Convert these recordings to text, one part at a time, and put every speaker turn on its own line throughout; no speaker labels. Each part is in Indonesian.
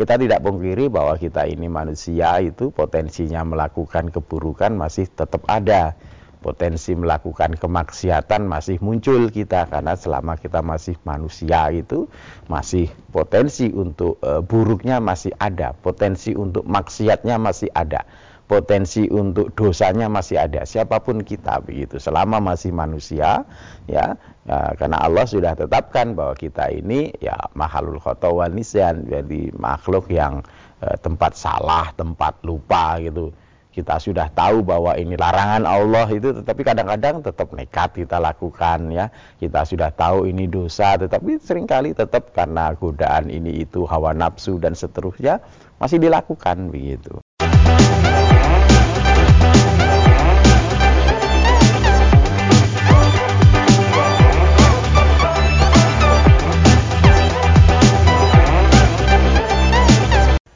kita tidak pungkiri bahwa kita ini manusia itu potensinya melakukan keburukan masih tetap ada. Potensi melakukan kemaksiatan masih muncul kita karena selama kita masih manusia itu masih potensi untuk e, buruknya masih ada, potensi untuk maksiatnya masih ada, potensi untuk dosanya masih ada. Siapa pun kita begitu, selama masih manusia ya, ya karena Allah sudah tetapkan bahwa kita ini ya mahalul khotawan nisyan, jadi makhluk yang e, tempat salah, tempat lupa gitu. Kita sudah tahu bahwa ini larangan Allah itu tetapi kadang-kadang tetap nekat kita lakukan ya. Kita sudah tahu ini dosa tetapi sering kali tetap karena godaan ini itu hawa nafsu dan seterusnya masih dilakukan begitu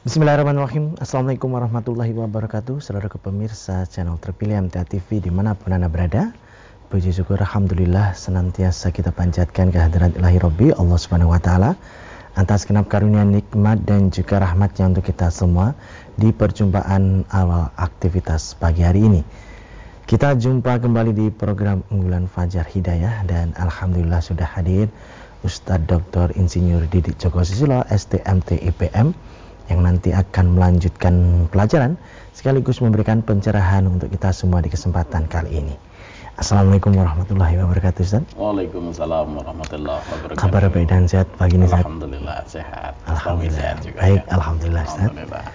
Bismillahirrahmanirrahim. Assalamualaikum warahmatullahi wabarakatuh. Saudara pemirsa channel terpilih MTA TV di mana pun anda berada Puji syukur Alhamdulillah senantiasa kita panjatkan kehadiran ilahi Rabbi Allah subhanahu wa ta'ala Atas kenap karunia nikmat dan juga rahmatnya untuk kita semua Di perjumpaan awal aktivitas pagi hari ini. Kita jumpa kembali di program unggulan Fajar Hidayah Dan Alhamdulillah sudah hadir Ustadz Dr. Insinyur Didik Joko Sisilo STMT IPM yang nanti akan melanjutkan pelajaran sekaligus memberikan pencerahan untuk kita semua di kesempatan kali ini. Assalamualaikum warahmatullahi wabarakatuh Ustaz.
Waalaikumsalam warahmatullahi wabarakatuh.
Kabar baik dan sehat pagi ini Ustaz?
Alhamdulillah sehat.
Alhamdulillah. Sehat juga, baik, ya. Alhamdulillah Ustaz. Alhamdulillah.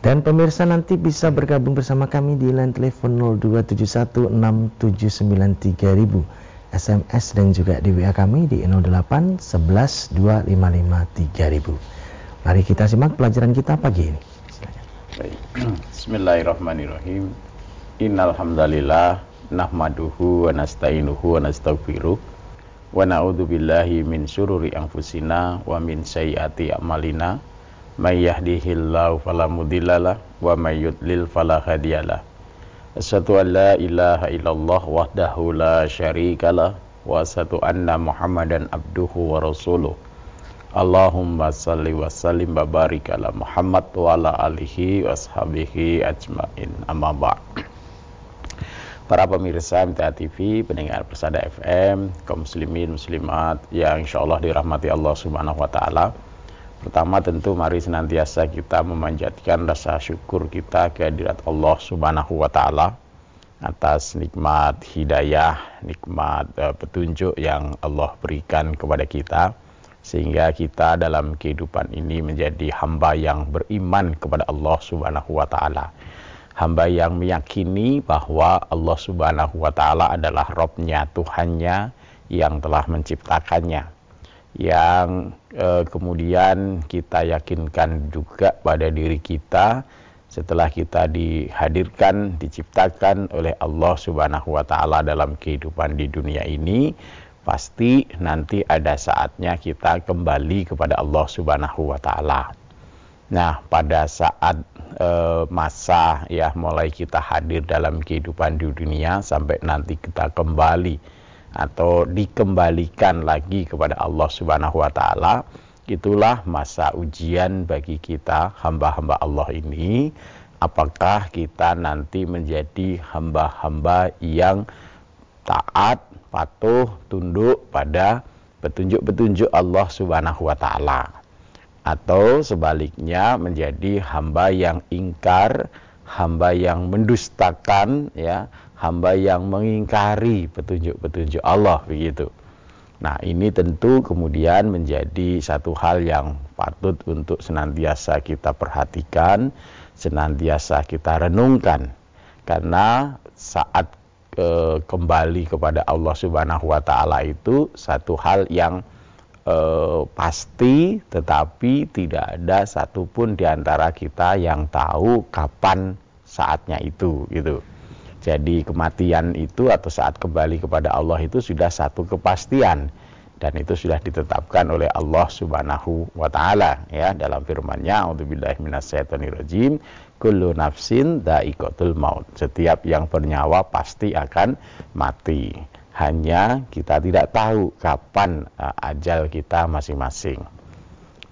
Dan pemirsa nanti bisa bergabung bersama kami di line telepon 02716793000 SMS dan juga di WA kami di 08 11 255 Mari kita simak pelajaran kita pagi ini.
Bismillahirrahmanirrahim. Innal hamdalillah nahmaduhu wa nasta'inuhu wa nastaghfiruh wa na'udzu billahi min syururi anfusina wa min sayyiati a'malina may yahdihillahu fala mudhillalah wa may yudlil fala hadiyalah. Asyhadu an la ilaha illallah wahdahu la syarikalah wa asyhadu anna Muhammadan abduhu wa rasuluh. Allahumma salli wa sallim wa barik ala Muhammad wa ala alihi wa sahbihi ajmain. Amma ba' Para pemirsa MTA TV, pendengar Persada FM, kaum muslimin, muslimat yang insya Allah dirahmati Allah subhanahu wa ta'ala. Pertama tentu mari senantiasa kita memanjatkan rasa syukur kita kehadirat Allah subhanahu wa ta'ala atas nikmat hidayah, nikmat uh, petunjuk yang Allah berikan kepada kita sehingga kita dalam kehidupan ini menjadi hamba yang beriman kepada Allah Subhanahu wa taala. Hamba yang meyakini bahwa Allah Subhanahu wa taala adalah Robnya, Tuhannya yang telah menciptakannya. Yang eh, kemudian kita yakinkan juga pada diri kita setelah kita dihadirkan, diciptakan oleh Allah Subhanahu wa taala dalam kehidupan di dunia ini pasti nanti ada saatnya kita kembali kepada Allah Subhanahu wa taala. Nah, pada saat e, masa ya mulai kita hadir dalam kehidupan di dunia sampai nanti kita kembali atau dikembalikan lagi kepada Allah Subhanahu wa taala, itulah masa ujian bagi kita hamba-hamba Allah ini apakah kita nanti menjadi hamba-hamba yang taat patuh, tunduk pada petunjuk-petunjuk Allah Subhanahu wa taala. Atau sebaliknya menjadi hamba yang ingkar, hamba yang mendustakan ya, hamba yang mengingkari petunjuk-petunjuk Allah begitu. Nah, ini tentu kemudian menjadi satu hal yang patut untuk senantiasa kita perhatikan, senantiasa kita renungkan. Karena saat e, kembali kepada Allah Subhanahu wa taala itu satu hal yang e, pasti tetapi tidak ada satupun di antara kita yang tahu kapan saatnya itu gitu. Jadi kematian itu atau saat kembali kepada Allah itu sudah satu kepastian dan itu sudah ditetapkan oleh Allah Subhanahu wa taala ya dalam firman-Nya auzubillahi minasyaitonirrajim kullu nafsin da'iqatul maut. Setiap yang bernyawa pasti akan mati. Hanya kita tidak tahu kapan uh, ajal kita masing-masing.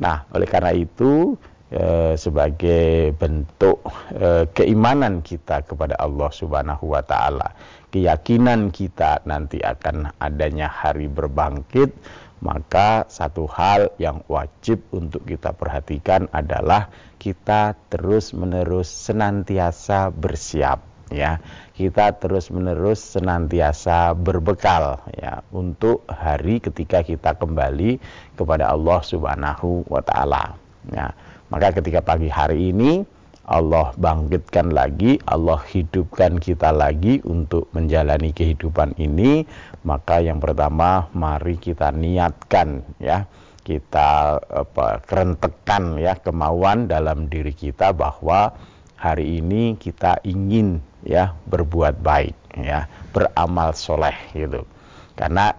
Nah, oleh karena itu e, sebagai bentuk e, keimanan kita kepada Allah Subhanahu wa taala. Keyakinan kita nanti akan adanya hari berbangkit, maka satu hal yang wajib untuk kita perhatikan adalah kita terus-menerus senantiasa bersiap ya kita terus-menerus senantiasa berbekal ya untuk hari ketika kita kembali kepada Allah Subhanahu wa taala ya maka ketika pagi hari ini Allah bangkitkan lagi, Allah hidupkan kita lagi untuk menjalani kehidupan ini, maka yang pertama mari kita niatkan ya, kita apa kerentekan ya kemauan dalam diri kita bahwa hari ini kita ingin ya berbuat baik ya, beramal soleh gitu. Karena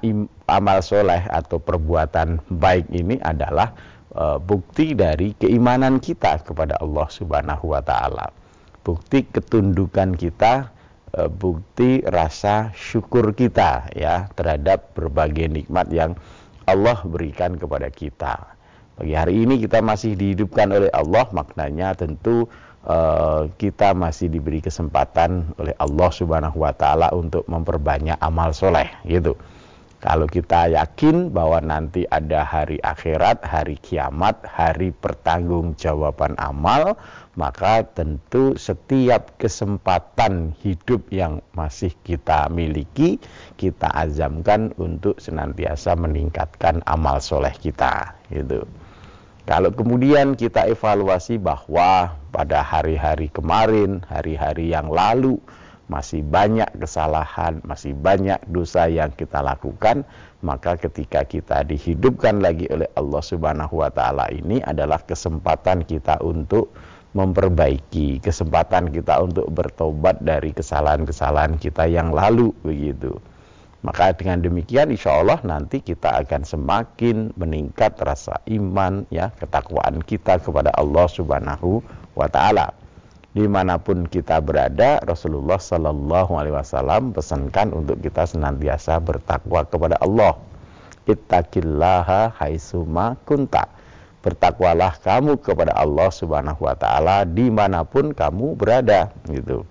amal soleh atau perbuatan baik ini adalah uh, bukti dari keimanan kita kepada Allah Subhanahu wa taala. Bukti ketundukan kita, uh, bukti rasa syukur kita ya terhadap berbagai nikmat yang Allah berikan kepada kita. Bagi hari ini kita masih dihidupkan oleh Allah, maknanya tentu uh, kita masih diberi kesempatan oleh Allah Subhanahu wa taala untuk memperbanyak amal soleh gitu. Kalau kita yakin bahwa nanti ada hari akhirat, hari kiamat, hari pertanggungjawaban amal, maka tentu setiap kesempatan hidup yang masih kita miliki, kita azamkan untuk senantiasa meningkatkan amal soleh kita. Gitu. Kalau kemudian kita evaluasi bahwa pada hari-hari kemarin, hari-hari yang lalu, masih banyak kesalahan, masih banyak dosa yang kita lakukan, maka ketika kita dihidupkan lagi oleh Allah Subhanahu wa taala ini adalah kesempatan kita untuk memperbaiki, kesempatan kita untuk bertobat dari kesalahan-kesalahan kita yang lalu begitu. Maka dengan demikian insya Allah nanti kita akan semakin meningkat rasa iman ya ketakwaan kita kepada Allah Subhanahu wa taala di mana pun kita berada Rasulullah Sallallahu Alaihi Wasallam pesankan untuk kita senantiasa bertakwa kepada Allah. Ittaqillaha haitsuma kunta. Bertakwalah kamu kepada Allah Subhanahu wa taala di mana pun kamu berada gitu.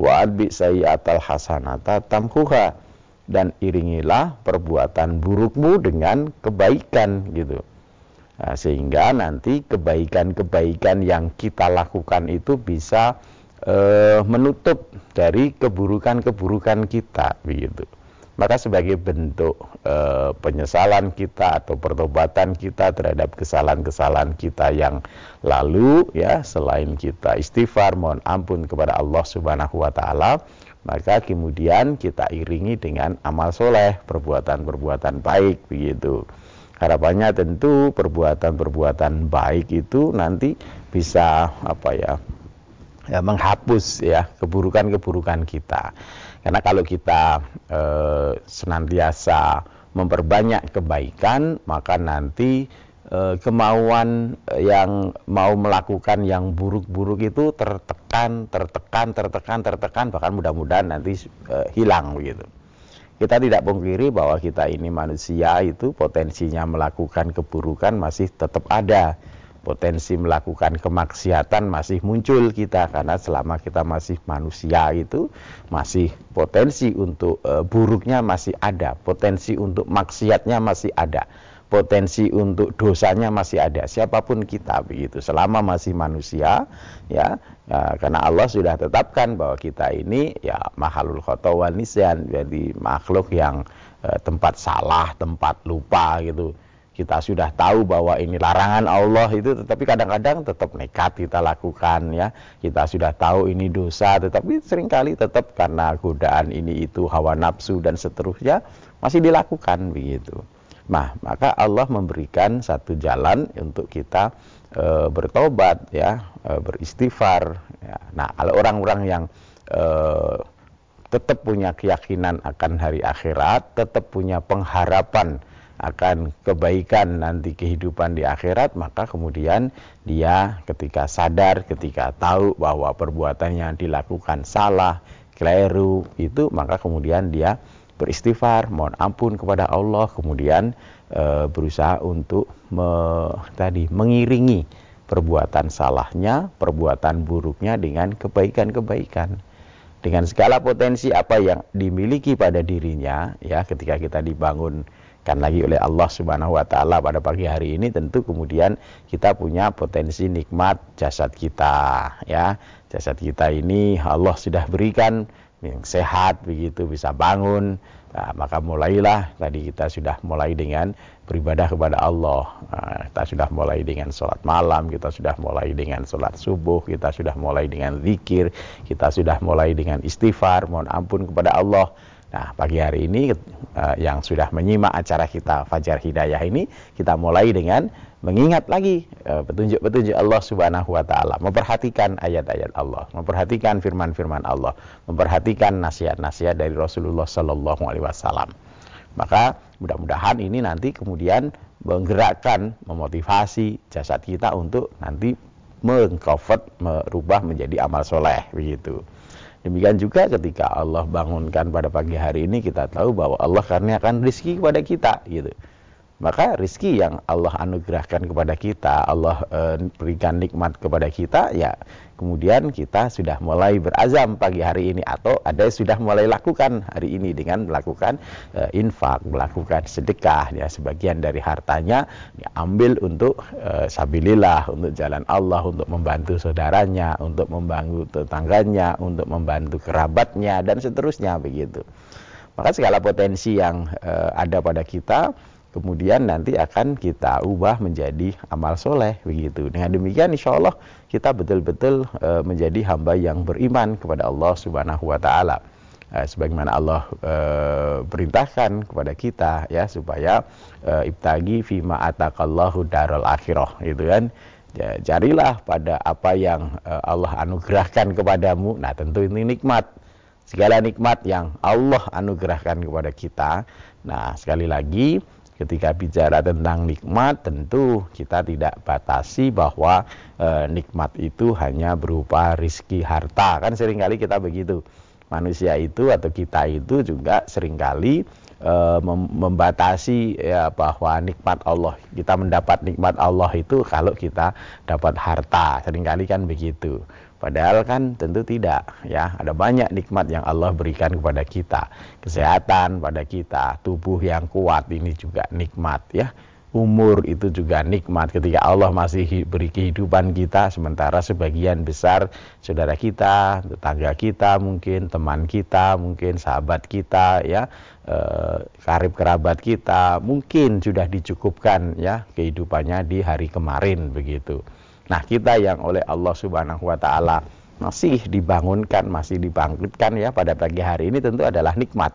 Wa adbi sayyatal hasanata tamhuha. Dan iringilah perbuatan burukmu dengan kebaikan gitu Nah, sehingga nanti kebaikan-kebaikan yang kita lakukan itu bisa e, menutup dari keburukan-keburukan kita begitu. Maka sebagai bentuk e, penyesalan kita atau pertobatan kita terhadap kesalahan-kesalahan kita yang lalu ya selain kita istighfar mohon ampun kepada Allah Subhanahu wa taala maka kemudian kita iringi dengan amal soleh perbuatan-perbuatan baik begitu harapannya tentu perbuatan-perbuatan baik itu nanti bisa apa ya ya menghapus ya keburukan-keburukan kita. Karena kalau kita e, senantiasa memperbanyak kebaikan maka nanti e, kemauan yang mau melakukan yang buruk-buruk itu tertekan tertekan tertekan tertekan bahkan mudah-mudahan nanti e, hilang begitu kita tidak pungkiri bahwa kita ini manusia itu potensinya melakukan keburukan masih tetap ada. Potensi melakukan kemaksiatan masih muncul kita karena selama kita masih manusia itu masih potensi untuk e, buruknya masih ada, potensi untuk maksiatnya masih ada potensi untuk dosanya masih ada. Siapa pun kita begitu. Selama masih manusia ya, ya karena Allah sudah tetapkan bahwa kita ini ya mahalul khotawan nisyan jadi makhluk yang eh, tempat salah tempat lupa gitu. Kita sudah tahu bahwa ini larangan Allah itu tetapi kadang-kadang tetap nekat kita lakukan ya. Kita sudah tahu ini dosa tetapi sering kali tetap karena godaan ini itu hawa nafsu dan seterusnya masih dilakukan begitu Nah, maka Allah memberikan satu jalan untuk kita e, bertobat ya, e, beristighfar. Ya. Nah, kalau orang-orang yang e, tetap punya keyakinan akan hari akhirat, tetap punya pengharapan akan kebaikan nanti kehidupan di akhirat, maka kemudian dia ketika sadar, ketika tahu bahwa perbuatan yang dilakukan salah, keliru itu, maka kemudian dia beristighfar, mohon ampun kepada Allah, kemudian e, berusaha untuk me, tadi mengiringi perbuatan salahnya, perbuatan buruknya dengan kebaikan-kebaikan. Dengan segala potensi apa yang dimiliki pada dirinya, ya ketika kita dibangun kan lagi oleh Allah Subhanahu wa taala pada pagi hari ini tentu kemudian kita punya potensi nikmat jasad kita ya. Jasad kita ini Allah sudah berikan yang sehat begitu bisa bangun Nah, maka mulailah tadi kita sudah mulai dengan beribadah kepada Allah. Nah, kita sudah mulai dengan sholat malam, kita sudah mulai dengan sholat subuh, kita sudah mulai dengan zikir, kita sudah mulai dengan istighfar, mohon ampun kepada Allah. Nah, pagi hari ini uh, yang sudah menyimak acara kita Fajar Hidayah ini, kita mulai dengan mengingat lagi eh, petunjuk-petunjuk Allah Subhanahu wa taala, memperhatikan ayat-ayat Allah, memperhatikan firman-firman Allah, memperhatikan nasihat-nasihat dari Rasulullah sallallahu alaihi wasallam. Maka mudah-mudahan ini nanti kemudian menggerakkan, memotivasi jasad kita untuk nanti mengcover, merubah menjadi amal soleh begitu. Demikian juga ketika Allah bangunkan pada pagi hari ini kita tahu bahwa Allah karena akan rizki kepada kita gitu maka rizki yang Allah anugerahkan kepada kita, Allah e, berikan nikmat kepada kita, ya kemudian kita sudah mulai berazam pagi hari ini atau ada yang sudah mulai lakukan hari ini dengan melakukan e, infak, melakukan sedekah, ya sebagian dari hartanya diambil untuk e, sabilillah, untuk jalan Allah, untuk membantu saudaranya, untuk membantu tetangganya, untuk membantu kerabatnya dan seterusnya begitu. Maka segala potensi yang e, ada pada kita kemudian nanti akan kita ubah menjadi amal soleh begitu. Dengan demikian insya Allah kita betul-betul e, menjadi hamba yang beriman kepada Allah Subhanahu Wa Taala. E, sebagaimana Allah e, perintahkan kepada kita ya supaya e, ibtagi fima atakallahu darul akhirah gitu kan. Ya, carilah pada apa yang e, Allah anugerahkan kepadamu. Nah tentu ini nikmat segala nikmat yang Allah anugerahkan kepada kita. Nah, sekali lagi ketika bicara tentang nikmat tentu kita tidak batasi bahwa e, nikmat itu hanya berupa rizki harta. Kan sering kali kita begitu. Manusia itu atau kita itu juga sering kali e, mem membatasi ya bahwa nikmat Allah. Kita mendapat nikmat Allah itu kalau kita dapat harta. Seringkali kan begitu Padahal kan tentu tidak ya. Ada banyak nikmat yang Allah berikan kepada kita. Kesehatan pada kita, tubuh yang kuat ini juga nikmat ya. Umur itu juga nikmat ketika Allah masih beri kehidupan kita sementara sebagian besar saudara kita, tetangga kita mungkin, teman kita, mungkin sahabat kita ya, eh, karib kerabat kita mungkin sudah dicukupkan ya kehidupannya di hari kemarin begitu. Nah, kita yang oleh Allah Subhanahu wa taala masih dibangunkan, masih dibangkitkan ya pada pagi hari ini tentu adalah nikmat.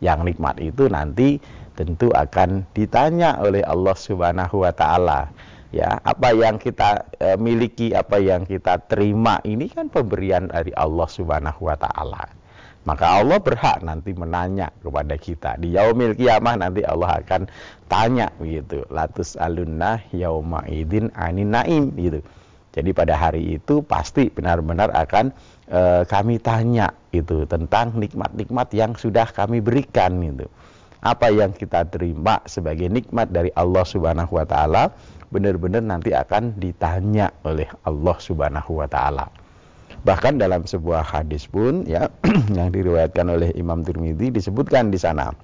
Yang nikmat itu nanti tentu akan ditanya oleh Allah Subhanahu wa taala. Ya, apa yang kita e, miliki, apa yang kita terima ini kan pemberian dari Allah Subhanahu wa taala. Maka Allah berhak nanti menanya kepada kita. Di yaumil kiamah nanti Allah akan tanya begitu. Latus alunna yauma idin anin naim gitu. Jadi pada hari itu pasti benar-benar akan e, kami tanya itu tentang nikmat-nikmat yang sudah kami berikan itu. Apa yang kita terima sebagai nikmat dari Allah Subhanahu wa taala benar-benar nanti akan ditanya oleh Allah Subhanahu wa taala. Bahkan dalam sebuah hadis pun ya yang diriwayatkan oleh Imam Tirmidzi disebutkan di sana.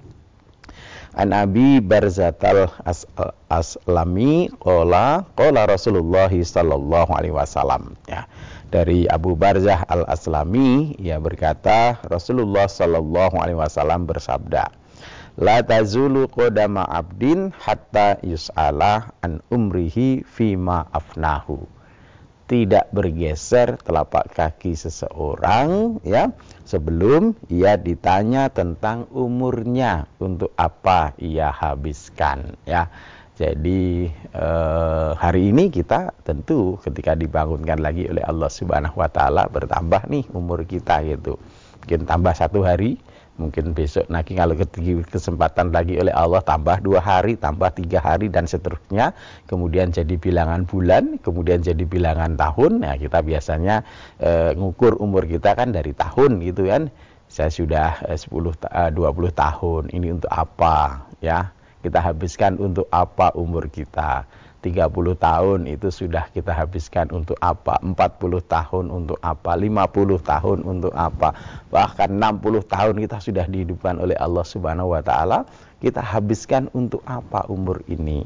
An Abi Barzatal As Aslami qala qala Rasulullah sallallahu alaihi wasallam ya. Dari Abu Barzah Al Aslami ia berkata Rasulullah sallallahu alaihi wasallam bersabda La tazulu qadama abdin hatta yus'ala an umrihi fima afnahu tidak bergeser telapak kaki seseorang ya sebelum ia ditanya tentang umurnya untuk apa ia habiskan ya. Jadi eh, hari ini kita tentu ketika dibangunkan lagi oleh Allah Subhanahu wa taala bertambah nih umur kita gitu. Mungkin tambah satu hari mungkin besok lagi kalau kesempatan lagi oleh Allah tambah dua hari, tambah tiga hari dan seterusnya, kemudian jadi bilangan bulan, kemudian jadi bilangan tahun. Nah kita biasanya e, ngukur umur kita kan dari tahun gitu kan. Saya sudah e, 10 e, 20 tahun. Ini untuk apa ya? Kita habiskan untuk apa umur kita? 30 tahun itu sudah kita habiskan untuk apa? 40 tahun untuk apa? 50 tahun untuk apa? Bahkan 60 tahun kita sudah dihidupkan oleh Allah Subhanahu wa taala. Kita habiskan untuk apa umur ini?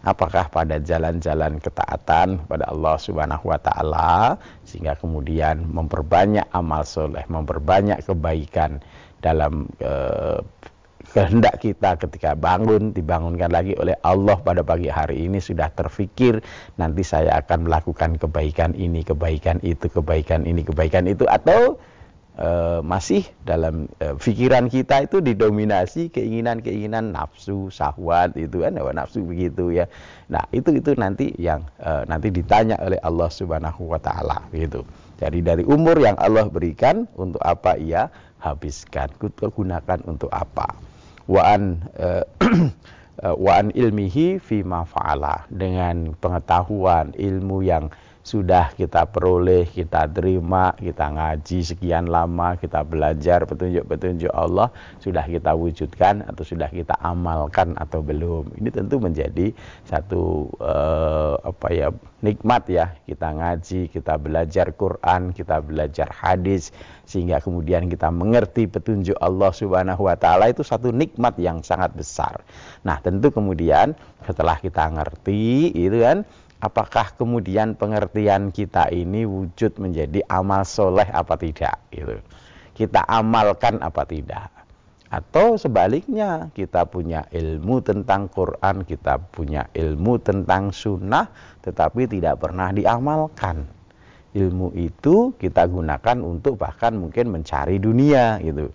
Apakah pada jalan-jalan ketaatan pada Allah Subhanahu wa taala sehingga kemudian memperbanyak amal soleh memperbanyak kebaikan dalam eh, kehendak kita ketika bangun dibangunkan lagi oleh Allah pada pagi hari ini sudah terfikir nanti saya akan melakukan kebaikan ini kebaikan itu kebaikan ini kebaikan itu. Atau e, masih dalam e, pikiran kita itu didominasi keinginan-keinginan nafsu syahwat itu kan nafsu begitu ya. Nah itu itu nanti yang e, nanti ditanya oleh Allah Subhanahu wa taala gitu. Jadi dari umur yang Allah berikan untuk apa ia habiskan? Gunakan untuk apa wa an uh, wa an ilmihi fi fa'ala. Dengan pengetahuan ilmu yang sudah kita peroleh, kita terima, kita ngaji sekian lama, kita belajar petunjuk-petunjuk Allah, sudah kita wujudkan atau sudah kita amalkan atau belum. Ini tentu menjadi satu uh, apa ya nikmat ya kita ngaji, kita belajar Quran, kita belajar hadis sehingga kemudian kita mengerti petunjuk Allah Subhanahu wa taala itu satu nikmat yang sangat besar. Nah, tentu kemudian setelah kita ngerti itu kan apakah kemudian pengertian kita ini wujud menjadi amal soleh apa tidak gitu. Kita amalkan apa tidak. Atau sebaliknya kita punya ilmu tentang Quran, kita punya ilmu tentang sunnah tetapi tidak pernah diamalkan. Ilmu itu kita gunakan untuk bahkan mungkin mencari dunia gitu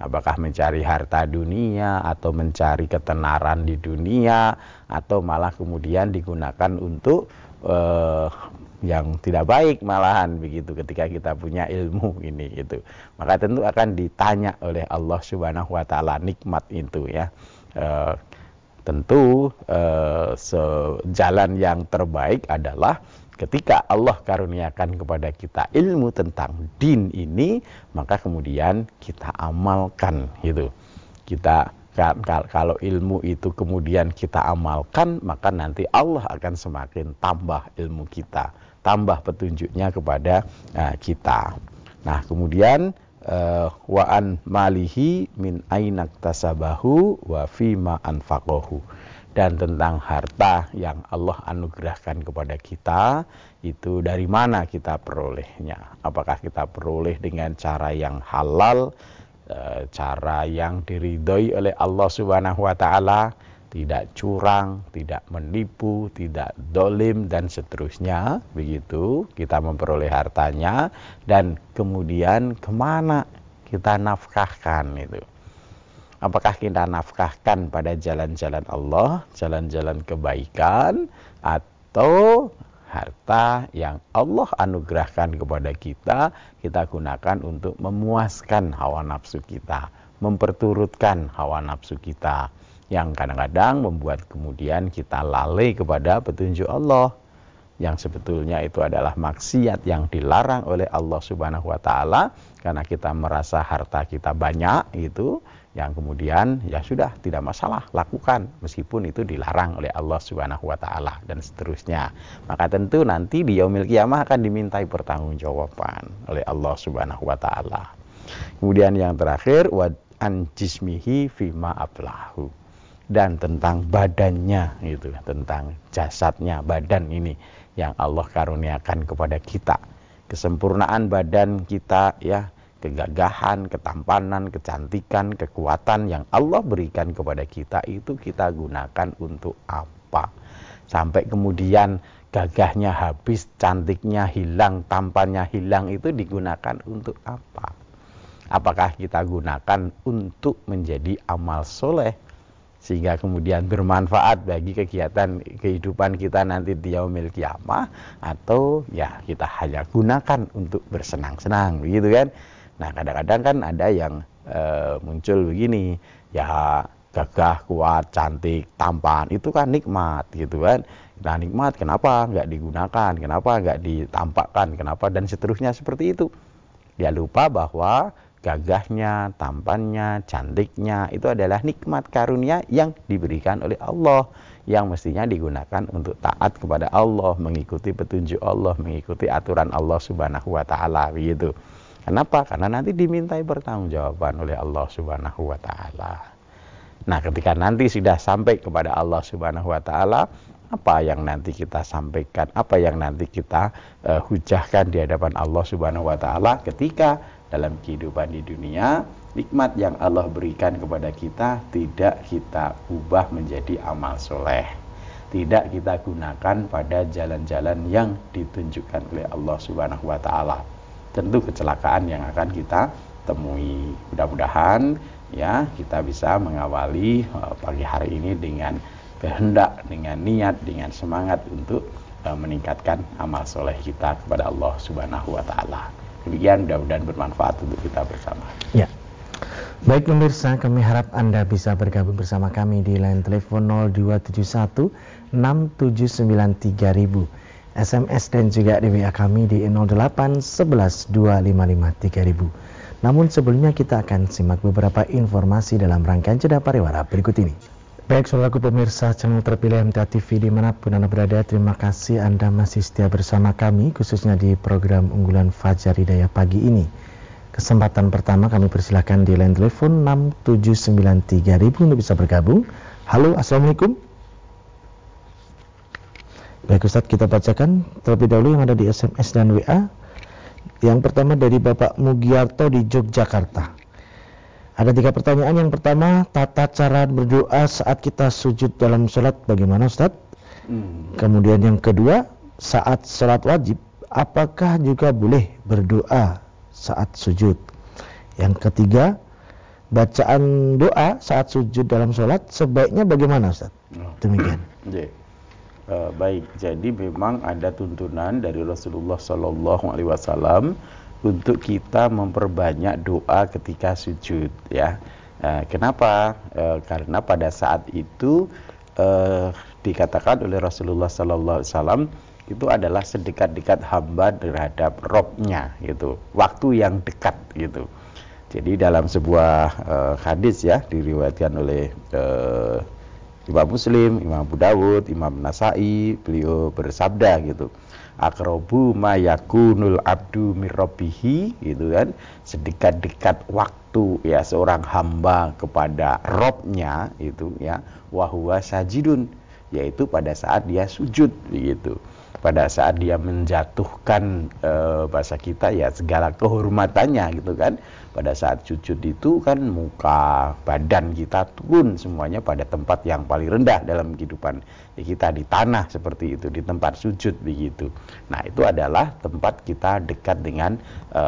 apakah mencari harta dunia atau mencari ketenaran di dunia atau malah kemudian digunakan untuk uh, yang tidak baik malahan begitu ketika kita punya ilmu ini gitu. Maka tentu akan ditanya oleh Allah Subhanahu wa taala nikmat itu ya. Uh, tentu uh, sejalan yang terbaik adalah ketika Allah karuniakan kepada kita ilmu tentang din ini, maka kemudian kita amalkan gitu. Kita kalau ilmu itu kemudian kita amalkan, maka nanti Allah akan semakin tambah ilmu kita, tambah petunjuknya kepada uh, kita. Nah, kemudian uh, wa an malihi min ainak tasabahu wa fima anfaqahu dan tentang harta yang Allah anugerahkan kepada kita itu dari mana kita perolehnya? Apakah kita peroleh dengan cara yang halal e, cara yang diridhoi oleh Allah Subhanahu wa taala? Tidak curang, tidak menipu, tidak dolim dan seterusnya. Begitu kita memperoleh hartanya dan kemudian ke mana kita nafkahkan itu Apakah kita nafkahkan pada jalan-jalan Allah, jalan-jalan kebaikan, atau harta yang Allah anugerahkan kepada kita, kita gunakan untuk memuaskan hawa nafsu kita, memperturutkan hawa nafsu kita, yang kadang-kadang membuat kemudian kita lalai kepada petunjuk Allah yang sebetulnya itu adalah maksiat yang dilarang oleh Allah Subhanahu wa taala karena kita merasa harta kita banyak itu yang kemudian ya sudah tidak masalah lakukan meskipun itu dilarang oleh Allah Subhanahu wa taala dan seterusnya. Maka tentu nanti di yaumil kiamah akan dimintai pertanggungjawaban oleh Allah Subhanahu wa taala. Kemudian yang terakhir wa an jismihi fima ablahu dan tentang badannya itu tentang jasadnya badan ini yang Allah karuniakan kepada kita kesempurnaan badan kita ya kegagahan, ketampanan, kecantikan, kekuatan yang Allah berikan kepada kita itu kita gunakan untuk apa? Sampai kemudian gagahnya habis, cantiknya hilang, tampannya hilang itu digunakan untuk apa? Apakah kita gunakan untuk menjadi amal soleh sehingga kemudian bermanfaat bagi kegiatan kehidupan kita nanti di yaumil kiamah atau ya kita hanya gunakan untuk bersenang-senang begitu kan Nah kadang-kadang kan ada yang e, muncul begini, ya gagah, kuat, cantik, tampan, itu kan nikmat gitu kan. Nah nikmat kenapa nggak digunakan, kenapa nggak ditampakkan, kenapa dan seterusnya seperti itu. Dia lupa bahwa gagahnya, tampannya, cantiknya itu adalah nikmat karunia yang diberikan oleh Allah yang mestinya digunakan untuk taat kepada Allah, mengikuti petunjuk Allah, mengikuti aturan Allah Subhanahu wa taala begitu. Kenapa? Karena nanti dimintai pertanggungjawaban oleh Allah Subhanahu wa taala. Nah, ketika nanti sudah sampai kepada Allah Subhanahu wa taala, apa yang nanti kita sampaikan, apa yang nanti kita uh, hujahkan di hadapan Allah Subhanahu wa taala ketika dalam kehidupan di dunia nikmat yang Allah berikan kepada kita tidak kita ubah menjadi amal soleh tidak kita gunakan pada jalan-jalan yang ditunjukkan oleh Allah Subhanahu wa taala. Tentu kecelakaan yang akan kita temui. Mudah-mudahan ya kita bisa mengawali uh, pagi hari ini dengan kehendak, dengan niat, dengan semangat untuk uh, meningkatkan amal soleh kita kepada Allah Subhanahu wa taala. Demikian mudah-mudahan bermanfaat untuk kita bersama.
Ya. Baik pemirsa, kami harap Anda bisa bergabung bersama kami di line telepon 0271 679 SMS dan juga di WA kami di 08 11 255 3000. Namun sebelumnya kita akan simak beberapa informasi dalam rangkaian jeda pariwara berikut ini. Baik saudaraku pemirsa channel terpilih MTA TV di mana pun Anda berada, terima kasih Anda masih setia bersama kami khususnya di program unggulan Fajar Hidayah pagi ini. Kesempatan pertama kami persilahkan di line telepon 6793000 untuk bisa bergabung. Halo, Assalamualaikum. Baik Ustaz, kita bacakan terlebih dahulu yang ada di SMS dan WA. Yang pertama dari Bapak Mugiarto di Yogyakarta. Ada tiga pertanyaan. Yang pertama, tata cara berdoa saat kita sujud dalam sholat bagaimana Ustaz? Hmm. Kemudian yang kedua, saat sholat wajib, apakah juga boleh berdoa saat sujud. Yang ketiga, bacaan doa saat sujud dalam sholat sebaiknya bagaimana Ustaz? Oh. Demikian.
Uh, baik, jadi memang ada tuntunan dari Rasulullah Sallallahu Alaihi Wasallam untuk kita memperbanyak doa ketika sujud, ya. Uh, kenapa? Uh, karena pada saat itu dikatakan oleh Rasulullah Sallallahu Alaihi Wasallam itu adalah sedekat-dekat hamba terhadap robnya gitu waktu yang dekat gitu jadi dalam sebuah hadis ya diriwayatkan oleh Imam Muslim, Imam Abu Dawud, Imam Nasai, beliau bersabda gitu. Akrobu mayakunul abdu mirrobihi gitu kan. Sedekat-dekat waktu ya seorang hamba kepada robnya itu ya. Wahwa sajidun yaitu pada saat dia sujud begitu pada saat dia menjatuhkan e, bahasa kita ya segala kehormatannya gitu kan. Pada saat sujud itu kan muka badan kita turun semuanya pada tempat yang paling rendah dalam kehidupan kita di tanah seperti itu di tempat sujud begitu. Nah itu adalah tempat kita dekat dengan e,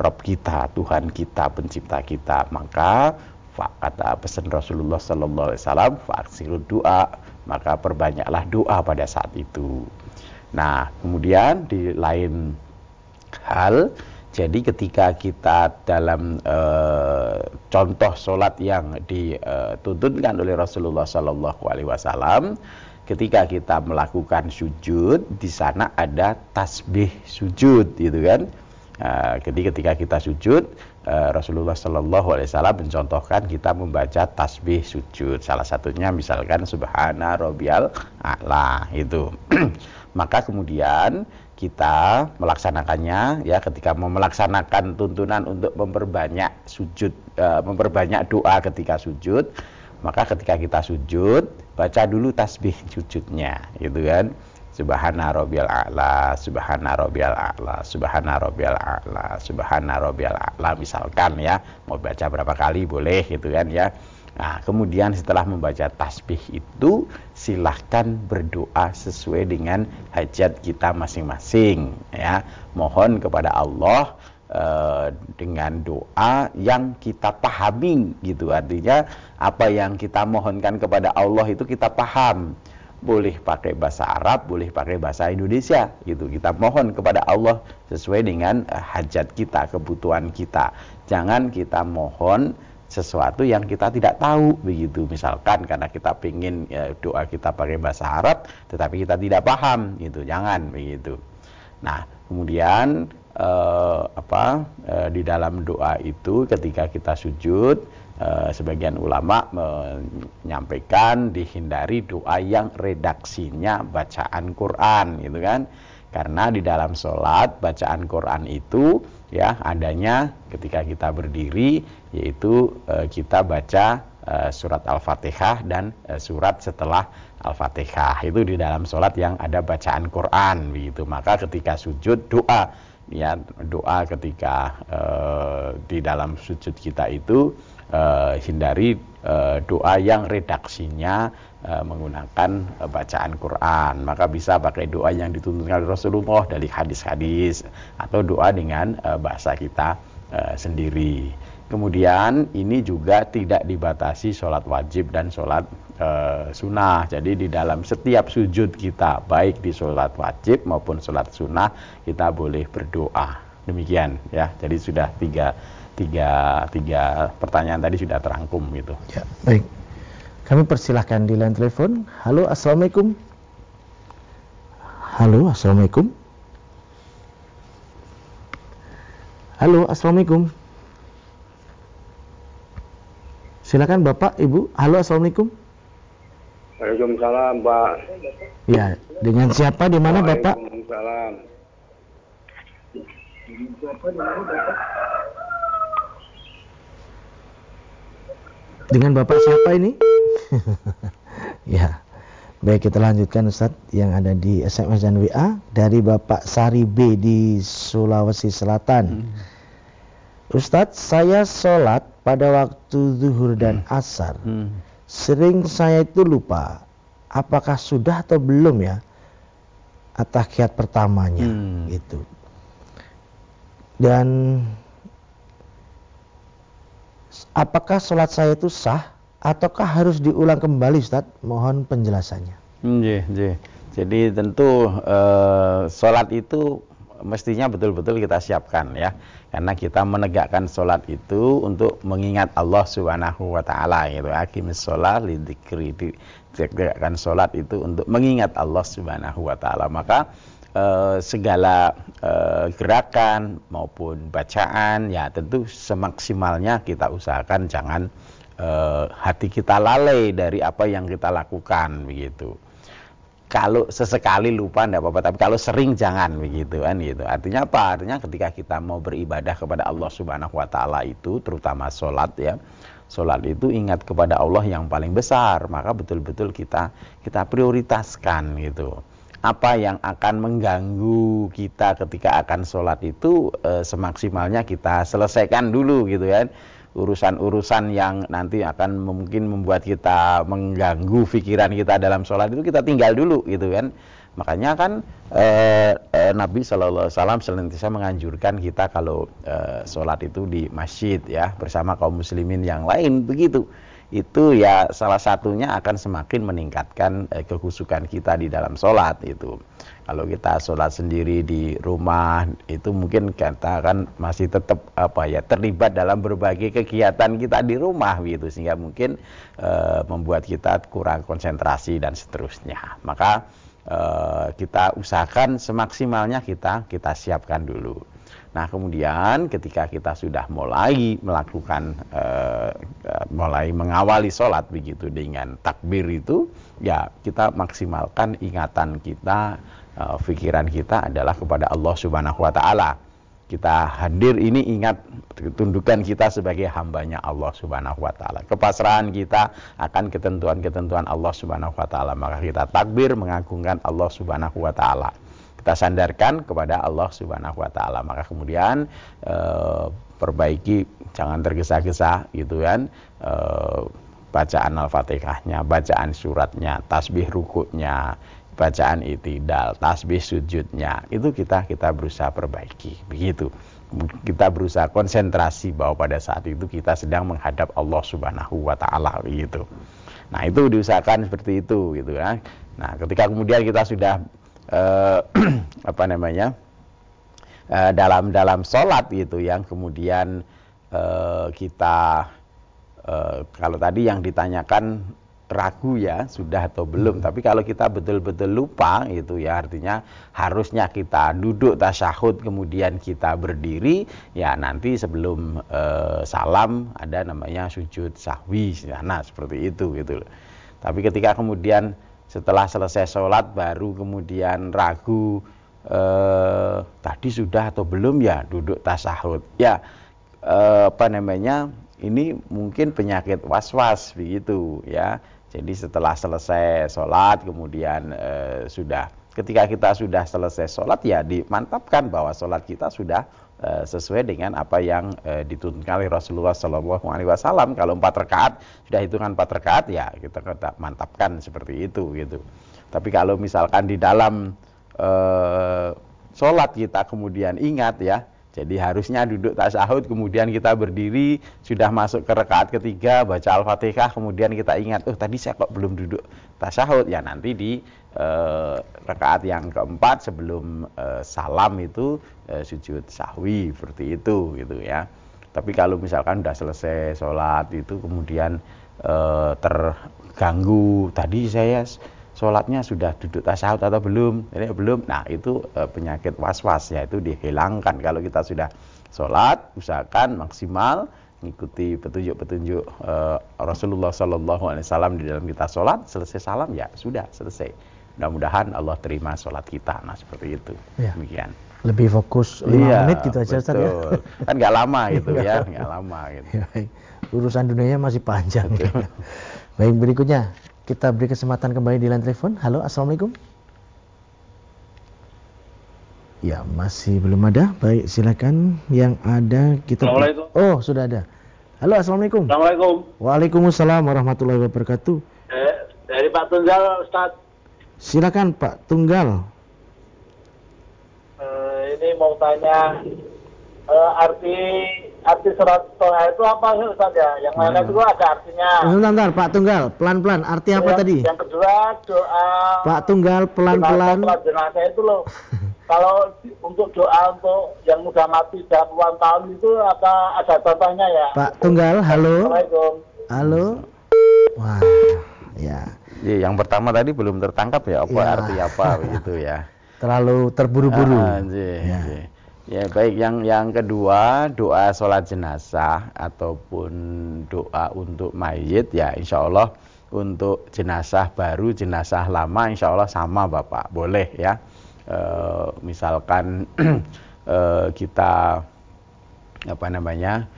Rob kita Tuhan kita pencipta kita. Maka kata pesan Rasulullah Sallallahu Alaihi Wasallam faksiru doa. Maka perbanyaklah doa pada saat itu Nah, kemudian di lain hal, jadi ketika kita dalam e, contoh sholat yang dituntunkan oleh Rasulullah Sallallahu Alaihi Wasallam, ketika kita melakukan sujud, di sana ada tasbih sujud, gitu kan? Uh, jadi ketika kita sujud, uh, Rasulullah Shallallahu Alaihi Wasallam mencontohkan kita membaca tasbih sujud. Salah satunya misalkan Subhana Robial A'la itu. maka kemudian kita melaksanakannya ya ketika mau melaksanakan tuntunan untuk memperbanyak sujud e, memperbanyak doa ketika sujud maka ketika kita sujud baca dulu tasbih sujudnya gitu kan Subhana rabbiyal a'la, subhana rabbiyal a'la, subhana rabbiyal a'la, subhana rabbiyal a'la misalkan ya. Mau baca berapa kali boleh gitu kan ya. Nah, kemudian setelah membaca tasbih itu silahkan berdoa sesuai dengan hajat kita masing-masing ya. Mohon kepada Allah uh, dengan doa yang kita pahami gitu. Artinya apa yang kita mohonkan kepada Allah itu kita paham. Boleh pakai bahasa Arab, boleh pakai bahasa Indonesia gitu. Kita mohon kepada Allah sesuai dengan uh, hajat kita, kebutuhan kita. Jangan kita mohon sesuatu yang kita tidak tahu begitu. Misalkan karena kita ingin ya, doa kita pakai bahasa Arab tetapi kita tidak paham gitu. Jangan begitu. Nah kemudian eh, apa eh, di dalam doa itu ketika kita sujud eh, sebagian ulama menyampaikan dihindari doa yang redaksinya bacaan Quran gitu kan. Karena di dalam sholat bacaan Quran itu ya adanya ketika kita berdiri yaitu e, kita baca e, surat Al-Fatihah dan e, surat setelah Al-Fatihah. Itu di dalam sholat yang ada bacaan Quran begitu. Maka ketika sujud doa. Ya doa ketika e, di dalam sujud kita itu uh, hindari uh, doa yang redaksinya uh, menggunakan uh, bacaan Quran. Maka bisa pakai doa yang dituntunkan Rasulullah dari hadis-hadis atau doa dengan uh, bahasa kita uh, sendiri. Kemudian ini juga tidak dibatasi sholat wajib dan sholat uh, sunnah. Jadi di dalam setiap sujud kita, baik di sholat wajib maupun sholat sunnah, kita boleh berdoa. Demikian ya. Jadi sudah tiga tiga tiga pertanyaan tadi sudah terangkum gitu.
Ya, baik. Kami persilahkan di line telepon. Halo, assalamualaikum. Halo, assalamualaikum. Halo, assalamualaikum. Silakan Bapak, Ibu. Halo, assalamualaikum.
Waalaikumsalam, Pak.
Ya, dengan siapa di mana Bapak?
Waalaikumsalam.
siapa di mana Bapak? Dengan Bapak siapa ini? ya. Baik kita lanjutkan Ustadz yang ada di SMS dan WA dari Bapak Sari B di Sulawesi Selatan. Hmm. Ustadz, saya sholat pada waktu zuhur dan hmm. asar. Hmm. Sering saya itu lupa apakah sudah atau belum ya atahiyat pertamanya hmm. gitu. Dan apakah sholat saya itu sah ataukah harus diulang kembali Ustaz? Mohon penjelasannya.
Iya, iya. Jadi tentu uh, sholat itu mestinya betul-betul kita siapkan ya. Karena kita menegakkan sholat itu untuk mengingat Allah subhanahu wa ta'ala gitu. Akimis sholat lidikri. Tegakkan sholat itu untuk mengingat Allah subhanahu wa ta'ala. Maka segala uh, gerakan maupun bacaan ya tentu semaksimalnya kita usahakan jangan uh, hati kita lalai dari apa yang kita lakukan begitu. Kalau sesekali lupa tidak apa-apa tapi kalau sering jangan begitu kan gitu. Artinya apa? Artinya ketika kita mau beribadah kepada Allah Subhanahu Wa Taala itu terutama sholat ya sholat itu ingat kepada Allah yang paling besar. Maka betul-betul kita kita prioritaskan gitu apa yang akan mengganggu kita ketika akan sholat itu e, semaksimalnya kita selesaikan dulu gitu kan. Urusan-urusan yang nanti akan mungkin membuat kita mengganggu pikiran kita dalam sholat itu kita tinggal dulu gitu kan. Makanya kan e, e, Nabi Shallallahu Alaihi Wasallam menganjurkan kita kalau e, sholat itu di masjid ya bersama kaum muslimin yang lain begitu itu ya salah satunya akan semakin meningkatkan eh, kehusukan kita di dalam sholat itu. Kalau kita sholat sendiri di rumah itu mungkin kita kan masih tetap apa ya terlibat dalam berbagai kegiatan kita di rumah gitu sehingga mungkin eh, membuat kita kurang konsentrasi dan seterusnya. Maka eh, kita usahakan semaksimalnya kita kita siapkan dulu. Nah kemudian ketika kita sudah mulai melakukan uh, mulai mengawali sholat begitu dengan takbir itu ya kita maksimalkan ingatan kita uh, pikiran kita adalah kepada Allah Subhanahu Wa Taala kita hadir ini ingat tundukan kita sebagai hambanya Allah Subhanahu wa taala. Kepasrahan kita akan ketentuan-ketentuan Allah Subhanahu wa taala. Maka kita takbir mengagungkan Allah Subhanahu wa taala kita sandarkan kepada Allah Subhanahu wa taala. Maka kemudian e, perbaiki jangan tergesa-gesa gitu kan. E, bacaan Al-Fatihahnya, bacaan suratnya, tasbih rukuknya, bacaan itidal, tasbih sujudnya. Itu kita kita berusaha perbaiki. Begitu. Kita berusaha konsentrasi bahwa pada saat itu kita sedang menghadap Allah Subhanahu wa taala begitu. Nah, itu diusahakan seperti itu gitu kan. Nah, ketika kemudian kita sudah uh, apa namanya uh, dalam dalam sholat gitu yang kemudian uh, kita uh, kalau tadi yang ditanyakan ragu ya sudah atau belum. Hmm. tapi kalau kita betul-betul lupa itu ya artinya harusnya kita duduk tasyahud kemudian kita berdiri ya nanti sebelum uh, salam ada namanya sujud sahwi. Nah seperti itu gitu tapi ketika kemudian setelah selesai sholat baru kemudian ragu eh, tadi sudah atau belum ya duduk tasahud. Ya eh, apa namanya ini mungkin penyakit was-was begitu ya. Jadi setelah selesai sholat kemudian eh, sudah ketika kita sudah selesai sholat ya dimantapkan bahwa sholat kita sudah sesuai dengan apa yang uh, dituntunkan oleh Rasulullah Shallallahu Alaihi Wasallam. Kalau empat rakaat sudah hitungan empat rakaat ya kita kata mantapkan seperti itu gitu. Tapi kalau misalkan di dalam uh, sholat kita kemudian ingat ya, jadi harusnya duduk tasahud kemudian kita berdiri sudah masuk ke rakaat ketiga baca al-fatihah kemudian kita ingat oh tadi saya kok belum duduk tasahud ya nanti di eh, rakaat yang keempat sebelum eh, salam itu eh, sujud sahwi seperti itu gitu ya. Tapi kalau misalkan sudah selesai sholat itu kemudian terganggu tadi saya sholatnya sudah duduk tasawuf atau belum ini belum nah itu eh, penyakit was-was ya itu dihilangkan kalau kita sudah sholat usahakan maksimal mengikuti petunjuk-petunjuk uh, Rasulullah Sallallahu Alaihi Wasallam di dalam kita sholat selesai salam ya sudah selesai Mudah-mudahan Allah terima sholat kita. Nah seperti itu. Ya. Demikian.
Lebih fokus 5 iya, menit gitu aja Ustaz ya.
Kan nggak lama gitu ya, nggak lama gitu. Ya,
baik. Urusan dunianya masih panjang. Ya. Baik berikutnya kita beri kesempatan kembali di line telepon. Halo, assalamualaikum. Ya masih belum ada. Baik silakan yang ada kita.
Assalamualaikum.
Oh sudah ada. Halo, assalamualaikum.
Assalamualaikum.
Waalaikumsalam warahmatullahi wabarakatuh.
Eh, dari Pak Tunggal, Ustaz.
Silakan Pak Tunggal.
Uh, ini mau tanya uh, arti arti surat Toha itu apa sih Ustaz ya? Yang mana nah. itu ada artinya.
Sebentar, bentar, Pak Tunggal, pelan-pelan. Arti apa
yang,
tadi?
Yang kedua doa.
Pak Tunggal, pelan-pelan.
Jenazah itu loh. Kalau untuk doa untuk yang udah mati sudah puluhan tahun itu apa ada contohnya ya?
Pak Tunggal, halo. Assalamualaikum. Halo. Wah, ya.
Ya, yang pertama tadi belum tertangkap ya apa ya. arti apa begitu ya.
Terlalu terburu-buru. Ah,
ya. Ya baik. Yang yang kedua doa sholat jenazah ataupun doa untuk mayit ya insya Allah untuk jenazah baru jenazah lama insya Allah sama bapak. Boleh ya. E, misalkan e, kita apa namanya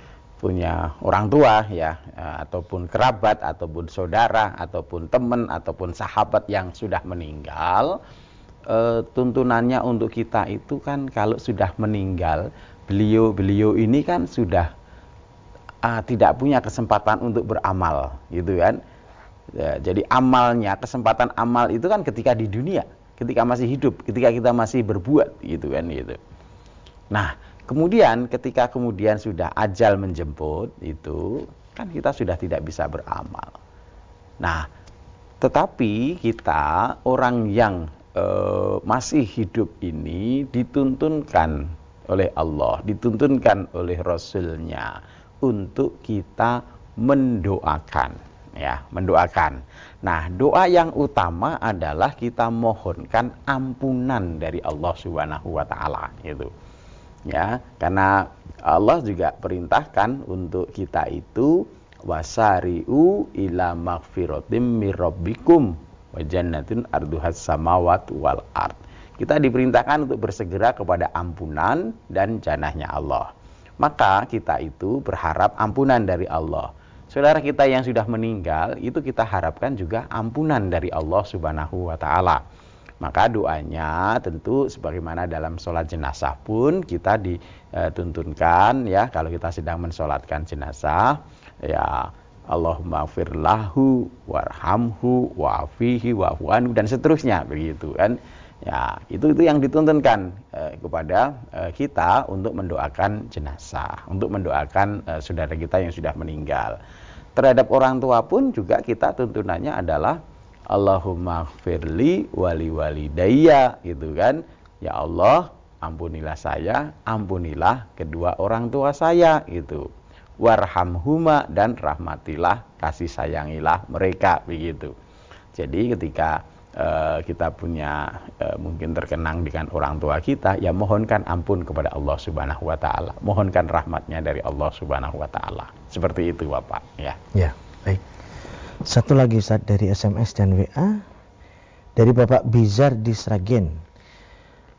punya orang tua ya eh, ataupun kerabat ataupun saudara ataupun teman ataupun sahabat yang sudah meninggal e, tuntunannya untuk kita itu kan kalau sudah meninggal beliau-beliau ini kan sudah uh, tidak punya kesempatan untuk beramal gitu kan ya, jadi amalnya kesempatan amal itu kan ketika di dunia ketika masih hidup ketika kita masih berbuat gitu kan gitu nah Kemudian ketika kemudian sudah ajal menjemput itu kan kita sudah tidak bisa beramal. Nah, tetapi kita orang yang e, masih hidup ini dituntunkan oleh Allah, dituntunkan oleh Rasulnya untuk kita mendoakan, ya, mendoakan. Nah, doa yang utama adalah kita mohonkan ampunan dari Allah Subhanahu wa taala, gitu ya karena Allah juga perintahkan untuk kita itu wasari'u ila magfiratim mirabbikum wa jannatin arduhas samawat wal ard. Kita diperintahkan untuk bersegera kepada ampunan dan janahnya Allah. Maka kita itu berharap ampunan dari Allah. Saudara kita yang sudah meninggal itu kita harapkan juga ampunan dari Allah subhanahu wa ta'ala. Maka doanya tentu sebagaimana dalam sholat jenazah pun kita dituntunkan ya. Kalau kita sedang mensolatkan jenazah ya Allahumma firlahu warhamhu wa'afihi wa'fu'anu dan seterusnya begitu kan. Ya itu itu yang dituntunkan eh, kepada eh, kita untuk mendoakan jenazah untuk mendoakan eh, saudara kita yang sudah meninggal. Terhadap orang tua pun juga kita tuntunannya adalah Allahumma firli wali wali daya gitu kan. Ya Allah ampunilah saya ampunilah kedua orang tua saya gitu warhamhuma dan rahmatilah kasih sayangilah mereka begitu. Jadi ketika uh, kita punya uh, mungkin terkenang dengan orang tua kita ya mohonkan ampun kepada Allah Subhanahu wa taala. Mohonkan rahmatnya dari Allah Subhanahu wa taala. Seperti itu Bapak ya.
Ya baik. Satu lagi Ustaz dari SMS dan WA dari Bapak Bizar di Sragen.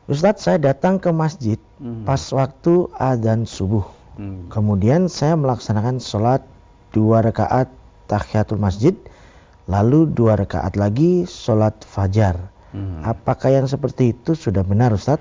Ustadz saya datang ke masjid hmm. pas waktu adzan subuh Hmm. Kemudian saya melaksanakan sholat dua rakaat tahiyatul masjid, lalu dua rakaat lagi sholat fajar. Hmm. Apakah yang seperti itu sudah benar, Ustaz?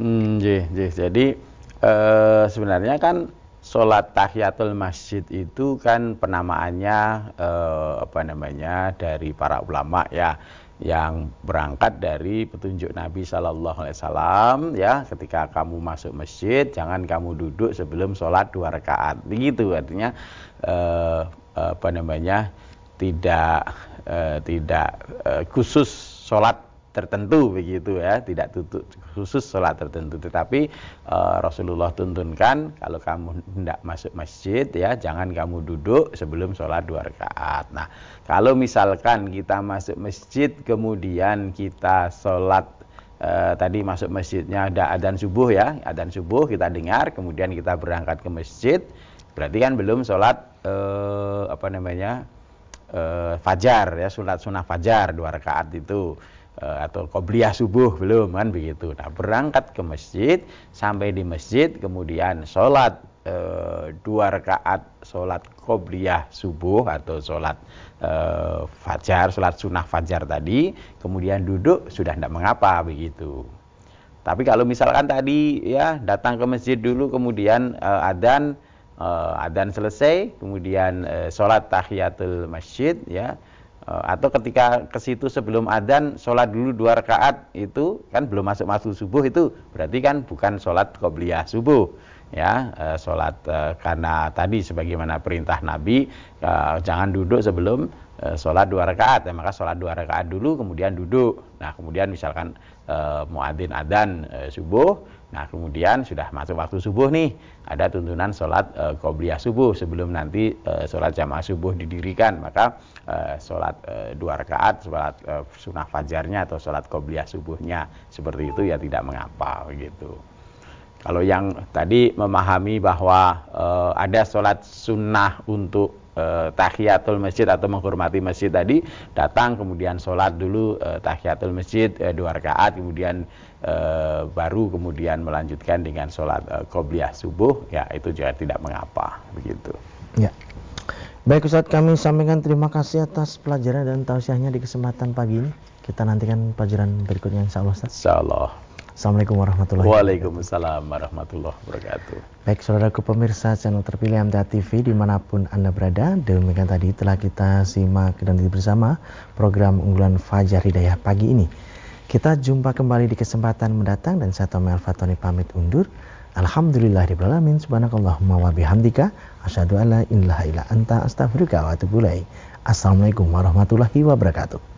Hmm, jih, jih. Jadi uh, sebenarnya kan sholat tahiyatul masjid itu kan penamaannya uh, apa namanya dari para ulama ya yang berangkat dari petunjuk Nabi Shallallahu Alaihi Wasallam ya ketika kamu masuk masjid jangan kamu duduk sebelum sholat dua rakaat. Begitu artinya eh, apa namanya tidak eh, tidak eh, khusus sholat tertentu begitu ya, tidak tutup khusus sholat tertentu. Tetapi uh, Rasulullah tuntunkan kalau kamu hendak masuk masjid ya jangan kamu duduk sebelum sholat dua rakaat. Nah kalau misalkan kita masuk masjid kemudian kita sholat uh, tadi masuk masjidnya ada adzan subuh ya, adzan subuh kita dengar kemudian kita berangkat ke masjid berarti kan belum sholat uh, apa namanya fajar ya sholat sunnah fajar dua rakaat itu atau qobliyah subuh belum kan begitu. Nah berangkat ke masjid sampai di masjid kemudian sholat e, dua rakaat sholat qobliyah subuh atau sholat e, fajar, sholat sunnah fajar tadi, kemudian duduk sudah tidak mengapa begitu. Tapi kalau misalkan tadi ya datang ke masjid dulu kemudian e, adan e, adan selesai, kemudian e, sholat tahiyatul masjid ya Eh, atau ketika ke situ sebelum adzan sholat dulu dua rakaat itu kan belum masuk masuk subuh itu. Berarti kan bukan sholat qobliyah subuh ya. E, sholat e, karena tadi sebagaimana perintah Nabi jangan duduk sebelum sholat dua rakaat. Ya maka sholat dua rakaat dulu kemudian duduk. Nah kemudian misalkan muadzin adzan e, subuh. Nah kemudian sudah masuk waktu subuh nih, ada tuntunan sholat e, qobliyah subuh sebelum nanti e, sholat jamaah subuh didirikan, maka e, sholat e, dua rakaat, sholat e, sunnah fajarnya atau sholat qobliyah subuhnya. Seperti itu ya tidak mengapa begitu. Kalau yang tadi memahami bahwa e, ada sholat sunnah untuk eh, tahiyatul masjid atau menghormati masjid tadi datang kemudian sholat dulu eh, tahiyatul masjid eh, dua rakaat kemudian eh, baru kemudian melanjutkan dengan sholat eh, qobliyah subuh ya itu juga tidak mengapa begitu.
Ya. Baik Ustaz kami sampaikan terima kasih atas pelajaran dan tausiahnya di kesempatan pagi ini. Kita nantikan pelajaran berikutnya insya Allah Ustaz
insya Allah
Assalamualaikum warahmatullahi
wabarakatuh. Waalaikumsalam warahmatullahi wabarakatuh.
Baik saudaraku pemirsa channel terpilih MTA TV di mana pun Anda berada. Demikian tadi telah kita simak dan bersama program unggulan Fajar Hidayah pagi ini. Kita jumpa kembali di kesempatan mendatang dan saya Tomel Fatoni pamit undur. Alhamdulillah alamin subhanakallahumma wa bihamdika asyhadu an la ilaha illa anta astaghfiruka wa atubu Assalamualaikum warahmatullahi wabarakatuh.